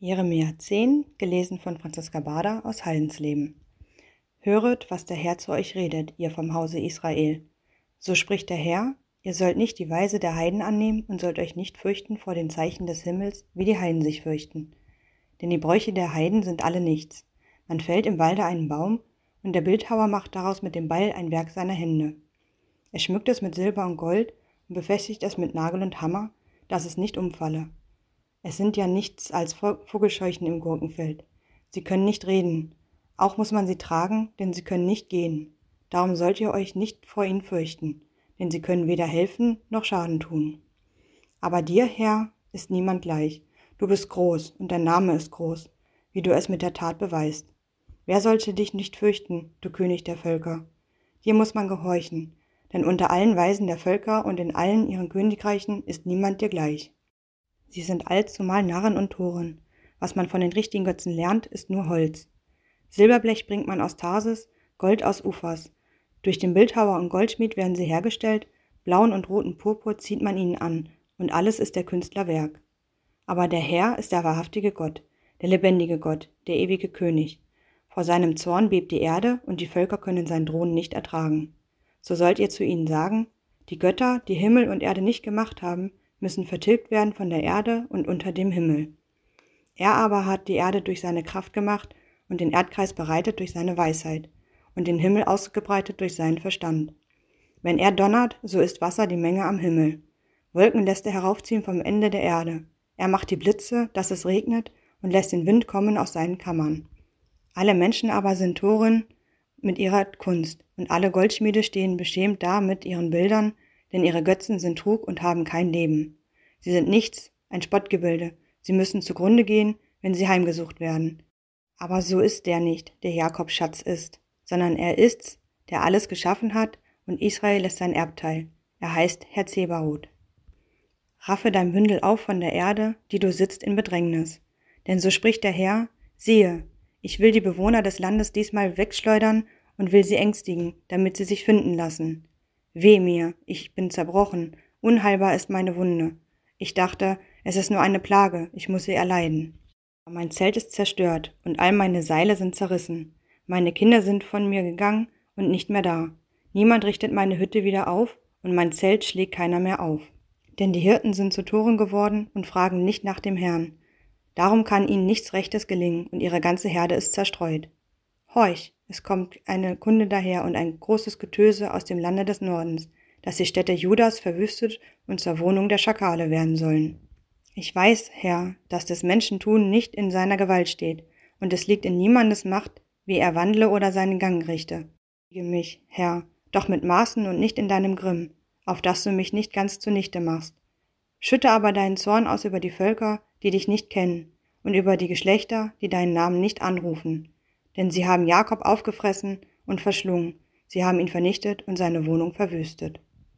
Jeremia 10, gelesen von Franziska Bader aus Hallensleben. Höret, was der Herr zu euch redet, ihr vom Hause Israel. So spricht der Herr, ihr sollt nicht die Weise der Heiden annehmen und sollt euch nicht fürchten vor den Zeichen des Himmels, wie die Heiden sich fürchten. Denn die Bräuche der Heiden sind alle nichts. Man fällt im Walde einen Baum, und der Bildhauer macht daraus mit dem Beil ein Werk seiner Hände. Er schmückt es mit Silber und Gold und befestigt es mit Nagel und Hammer, dass es nicht umfalle. Es sind ja nichts als Vogelscheuchen im Gurkenfeld. Sie können nicht reden. Auch muss man sie tragen, denn sie können nicht gehen. Darum sollt ihr euch nicht vor ihnen fürchten, denn sie können weder helfen noch Schaden tun. Aber dir, Herr, ist niemand gleich. Du bist groß und dein Name ist groß, wie du es mit der Tat beweist. Wer sollte dich nicht fürchten, du König der Völker? Dir muss man gehorchen, denn unter allen Weisen der Völker und in allen ihren Königreichen ist niemand dir gleich. Sie sind allzumal Narren und Toren. Was man von den richtigen Götzen lernt, ist nur Holz. Silberblech bringt man aus Tarsis, Gold aus Ufers. Durch den Bildhauer und Goldschmied werden sie hergestellt, blauen und roten Purpur zieht man ihnen an, und alles ist der Künstler Werk. Aber der Herr ist der wahrhaftige Gott, der lebendige Gott, der ewige König. Vor seinem Zorn bebt die Erde, und die Völker können sein Drohen nicht ertragen. So sollt ihr zu ihnen sagen, die Götter, die Himmel und Erde nicht gemacht haben, müssen vertilgt werden von der Erde und unter dem Himmel. Er aber hat die Erde durch seine Kraft gemacht und den Erdkreis bereitet durch seine Weisheit und den Himmel ausgebreitet durch seinen Verstand. Wenn er donnert, so ist Wasser die Menge am Himmel. Wolken lässt er heraufziehen vom Ende der Erde. Er macht die Blitze, dass es regnet, und lässt den Wind kommen aus seinen Kammern. Alle Menschen aber sind Toren mit ihrer Kunst, und alle Goldschmiede stehen beschämt da mit ihren Bildern, denn ihre Götzen sind Trug und haben kein Leben. Sie sind nichts, ein Spottgebilde. Sie müssen zugrunde gehen, wenn sie heimgesucht werden. Aber so ist der nicht, der Jakobs Schatz ist, sondern er ist's, der alles geschaffen hat, und Israel ist sein Erbteil. Er heißt Herr Zebaoth. Raffe dein Bündel auf von der Erde, die du sitzt in Bedrängnis. Denn so spricht der Herr, siehe, ich will die Bewohner des Landes diesmal wegschleudern und will sie ängstigen, damit sie sich finden lassen. Weh mir, ich bin zerbrochen, unheilbar ist meine Wunde. Ich dachte, es ist nur eine Plage, ich muss sie erleiden. Mein Zelt ist zerstört und all meine Seile sind zerrissen. Meine Kinder sind von mir gegangen und nicht mehr da. Niemand richtet meine Hütte wieder auf und mein Zelt schlägt keiner mehr auf. Denn die Hirten sind zu Toren geworden und fragen nicht nach dem Herrn. Darum kann ihnen nichts Rechtes gelingen und ihre ganze Herde ist zerstreut. Horch, es kommt eine Kunde daher und ein großes Getöse aus dem Lande des Nordens, dass die Städte Judas verwüstet und zur Wohnung der Schakale werden sollen. Ich weiß, Herr, dass des Menschen Tun nicht in seiner Gewalt steht, und es liegt in niemandes Macht, wie er wandle oder seinen Gang richte. Siege mich, Herr, doch mit Maßen und nicht in deinem Grimm, auf dass du mich nicht ganz zunichte machst. Schütte aber deinen Zorn aus über die Völker, die dich nicht kennen, und über die Geschlechter, die deinen Namen nicht anrufen denn sie haben Jakob aufgefressen und verschlungen, sie haben ihn vernichtet und seine Wohnung verwüstet.